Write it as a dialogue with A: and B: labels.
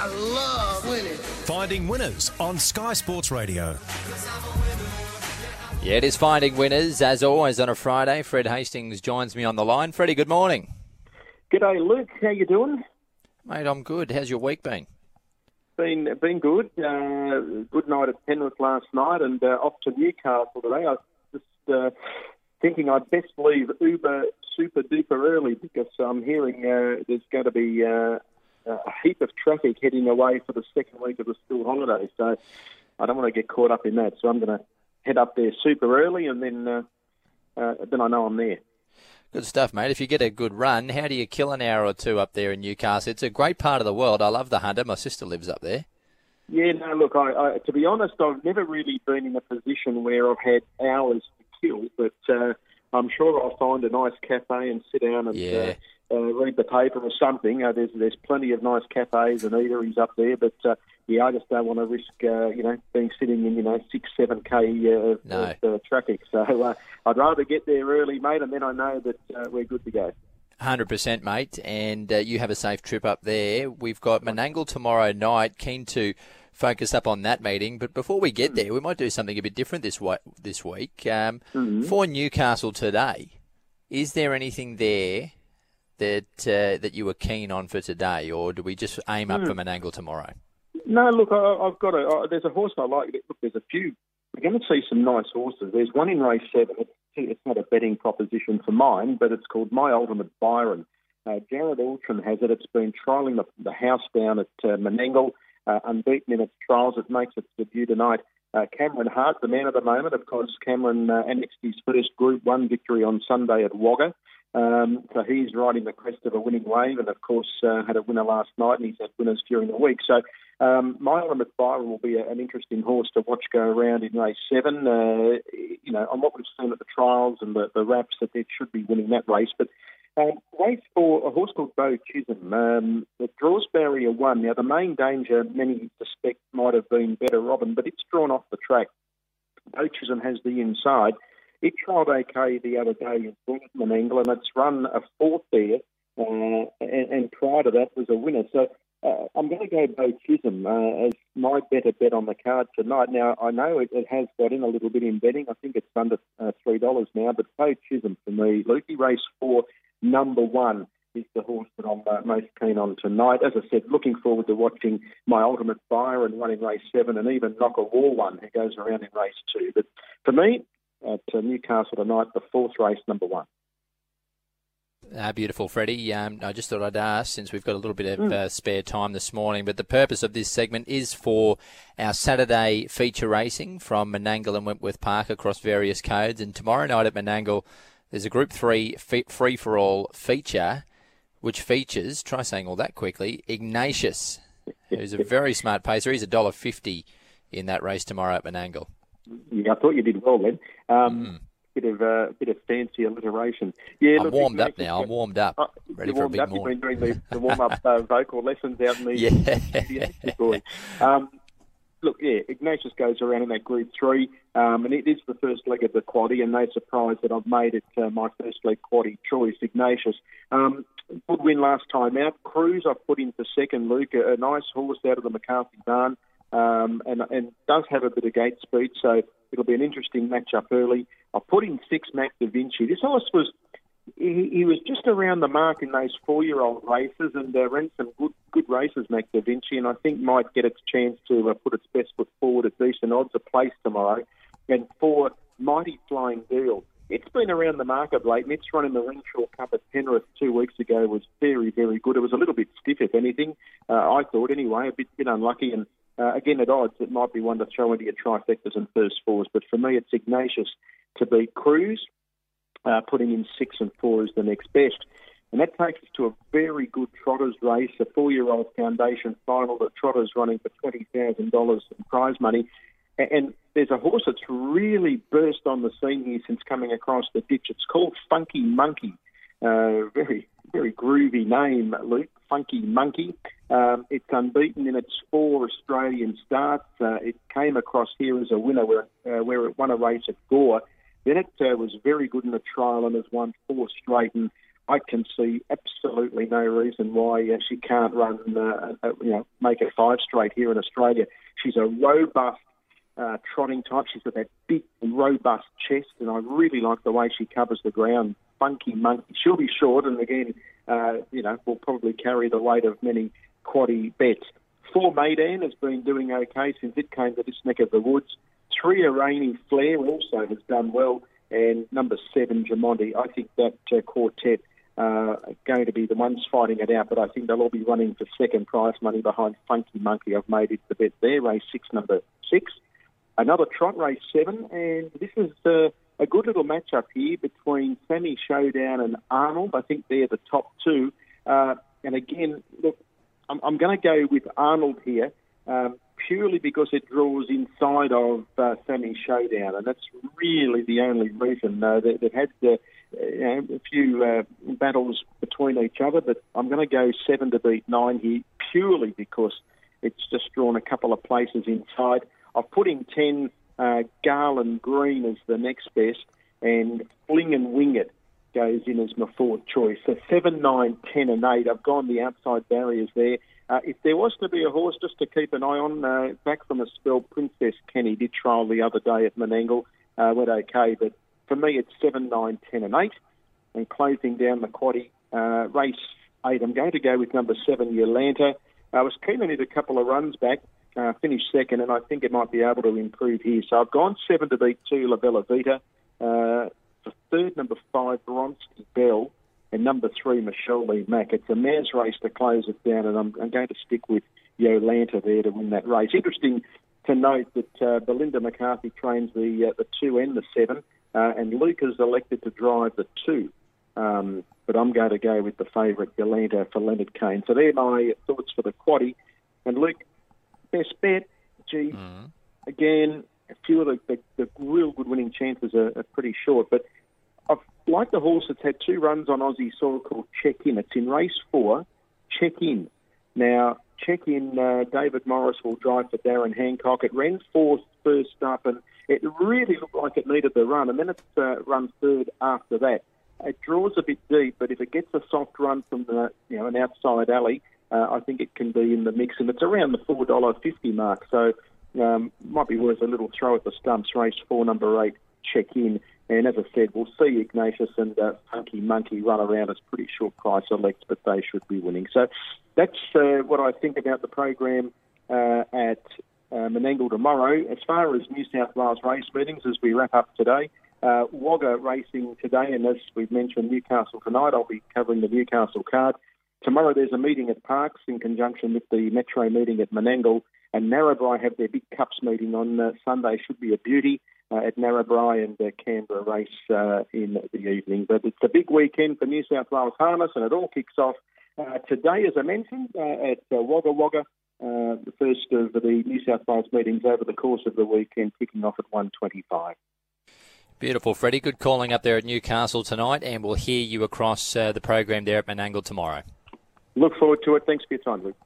A: I love winning.
B: Finding winners on Sky Sports Radio.
C: Yeah, it is finding winners as always on a Friday. Fred Hastings joins me on the line. Freddie, good morning.
D: G'day, Luke. How you doing?
C: Mate, I'm good. How's your week been?
D: Been been good. Uh, good night at Penrith last night, and uh, off to Newcastle today. I was just uh, thinking I'd best leave Uber super duper early because I'm hearing uh, there's going to be uh, a heap of traffic heading away for the second week of the school holidays. So I don't want to get caught up in that. So I'm going to head up there super early, and then uh, uh, then I know I'm there.
C: Good stuff, mate. If you get a good run, how do you kill an hour or two up there in Newcastle? It's a great part of the world. I love the Hunter. My sister lives up there.
D: Yeah, no, look, I, I, to be honest, I've never really been in a position where I've had hours to kill, but uh, I'm sure I'll find a nice cafe and sit down and
C: Yeah.
D: Uh, read the paper or something. Uh, there's there's plenty of nice cafes and eateries up there, but uh, yeah, I just don't want to risk uh, you know being sitting in you know six seven k uh, of,
C: No.
D: uh, traffic. So uh, I'd rather get there early, mate, and then I know that uh, we're good to go.
C: Hundred percent, mate, and uh, you have a safe trip up there. We've got Menangle tomorrow night. Keen to focus up on that meeting, but before we get there, we might do something a bit different this wa- this week. Um, For Newcastle today, is there anything there that uh, that you were keen on for today, or do we just aim up from an angle tomorrow?
D: No, look, I, I've got a. Uh, there's a horse I like. Look, there's a few. We're going to see some nice horses. There's one in race seven. It's, it's not a betting proposition for mine, but it's called My Ultimate Byron. Uh, Jared Altram has it. It's been trialling the, the house down at uh, Menangle, uh, unbeaten in its trials. It makes its debut tonight. Uh, Cameron Hart, the man of the moment, of course, Cameron uh, annexed his first Group 1 victory on Sunday at Wagga. Um, so he's riding the crest of a winning wave, and of course uh, had a winner last night, and he's had winners during the week. So um, my ultimate will be a, an interesting horse to watch go around in race seven. Uh, you know, on what we've seen at the trials and the, the wraps, that it should be winning that race. But um, race for a horse called Bo Chisholm. Um, the draws barrier one. Now the main danger, many suspect, might have been Better Robin, but it's drawn off the track. Bo Chisholm has the inside. It trialled okay the other day in Brisbane Angle, and it's run a fourth there, uh, and, and prior to that was a winner. So uh, I'm going to go Bo Chisholm uh, as my better bet on the card tonight. Now, I know it, it has got in a little bit in betting. I think it's under uh, $3 now, but Bo Chisholm for me, Lukey Race 4, number one is the horse that I'm uh, most keen on tonight. As I said, looking forward to watching my ultimate buyer and one in race seven, and even Knock a War one who goes around in race two. But for me, at uh, Newcastle tonight, the fourth race, number one.
C: Ah, beautiful, Freddie. Um, I just thought I'd ask since we've got a little bit of uh, spare time this morning. But the purpose of this segment is for our Saturday feature racing from Menangle and Wentworth Park across various codes. And tomorrow night at Menangle, there's a Group 3 free for all feature, which features, try saying all that quickly, Ignatius, who's a very smart pacer. He's $1.50 in that race tomorrow at Menangle.
D: Yeah, I thought you did well then. Um, Bit of uh, bit of fancy alliteration. Yeah,
C: I'm
D: look,
C: warmed up now. I'm warmed up.
D: Uh,
C: Ready for a big
D: up. You've been doing the, the warm up uh, vocal lessons out in the
C: Yeah.
D: Um, look, yeah, Ignatius goes around in that Group Three, um, and it is the first leg of the quaddy, and no surprise that I've made it uh, my first leg quaddy choice, Ignatius. Um, good win last time out. Cruz I've put in for second. Luke, a, a nice horse out of the McCarthy barn, um, and and does have a bit of gate speed, so it'll be an interesting match-up early. I put in six Mac Da Vinci. This horse was he, he was just around the mark in those four-year-old races and uh, ran some good good races, Mac Da Vinci, and I think might get its chance to uh, put its best foot forward at decent odds of place tomorrow. And for Mighty Flying Deal, it's been around the mark of late, its run in the Renshaw Cup at Penrith two weeks ago was very, very good. It was a little bit stiff, if anything, uh, I thought anyway, a bit, bit unlucky, and uh, again at odds, it might be one to throw into your trifectas and first fours. But for me, it's Ignatius to beat Cruz uh, putting in six and four is the next best. And that takes us to a very good Trotters race, a four-year-old foundation final that Trotters running for $20,000 in prize money. And there's a horse that's really burst on the scene here since coming across the ditch. It's called Funky Monkey. Uh, very, very groovy name, Luke. Funky Monkey. Um, it's unbeaten in its four Australian starts. Uh, it came across here as a winner where, uh, where it won a race at Gore. Then it uh, was very good in the trial and has won four straight. And I can see absolutely no reason why uh, she can't run, uh, uh, you know, make it five straight here in Australia. She's a robust trotting type. She's got that big, robust chest, and I really like the way she covers the ground. Funky monkey. She'll be short, and again, you know, will probably carry the weight of many quaddy Bet. Four Maydan has been doing okay since it came to this neck of the woods. Three Iranian Flair also has done well, and number seven Jamondi. I think that uh, quartet uh, going to be the ones fighting it out, but I think they'll all be running for second prize money behind Funky Monkey. I've made it the bet there, race six, number six. Another trot, race seven, and this is uh, a good little matchup here between Sammy Showdown and Arnold. I think they're the top two. Uh, and again, look, I'm, I'm going to go with Arnold here. Um, purely because it draws inside of uh, Sammy Showdown, and that's really the only reason. Uh, they, they've had uh, you know, a few uh, battles between each other, but I'm going to go seven to beat nine here purely because it's just drawn a couple of places inside. I've put in 10 uh, Garland Green as the next best, and Fling and Wing It goes in as my fourth choice. So 7, 9, 10, and 8. I've gone the outside barriers there. Uh, if there was to be a horse just to keep an eye on, uh, back from a spell, Princess Kenny did trial the other day at Menangle, uh, went okay, but for me it's 7, 9, 10 and 8. And closing down the quaddy, uh, race 8, I'm going to go with number 7, Yolanta. I was keen on it a couple of runs back, uh, finished second, and I think it might be able to improve here. So I've gone 7 to beat 2, La Bella Vita. Uh, third, number 5, Bronski Bell and number three, Michelle Lee Mack. It's a mare's race to close it down, and I'm, I'm going to stick with Yolanta there to win that race. Interesting to note that uh, Belinda McCarthy trains the uh, the two and the seven, uh, and Luke has elected to drive the two. Um, but I'm going to go with the favourite Yolanta for Leonard Kane. So they're my thoughts for the quaddy. And Luke, best bet, gee, mm. again, a few of the, the, the, real good winning chances are, are pretty short, but I've like the horse that's had two runs on Aussie soil called Check In. It's in race four, Check In. Now, Check In, uh, David Morris will drive for Darren Hancock. It ran fourth first up, and it really looked like it needed the run, and then it's uh, run third after that. It draws a bit deep, but if it gets a soft run from the, you know an outside alley, uh, I think it can be in the mix, and it's around the four dollar fifty mark. So um, might be worth a little throw at the stumps. Race four, number eight, check in. And as I said, we'll see Ignatius and uh, Funky Monkey run around as pretty short price elects, but they should be winning. So that's uh, what I think about the program uh, at uh, Menangle tomorrow. As far as New South Wales race meetings, as we wrap up today, uh, Wagga racing today, and as we've mentioned, Newcastle tonight. I'll be covering the Newcastle card. Tomorrow there's a meeting at Parkes in conjunction with the Metro meeting at Menangle, and Narrabri have their big cups meeting on uh, Sunday. Should be a beauty uh, at Narrabri and uh, Canberra race uh, in the evening. But it's a big weekend for New South Wales Harness, and it all kicks off uh, today, as I mentioned, uh, at uh, Wagga Wagga. the first of the New South Wales meetings over the course of the weekend, kicking off at 1:25.
C: Beautiful, Freddie. Good calling up there at Newcastle tonight, and we'll hear you across the program there at Menangle tomorrow.
D: Look forward to it. Thanks for your time, Luke.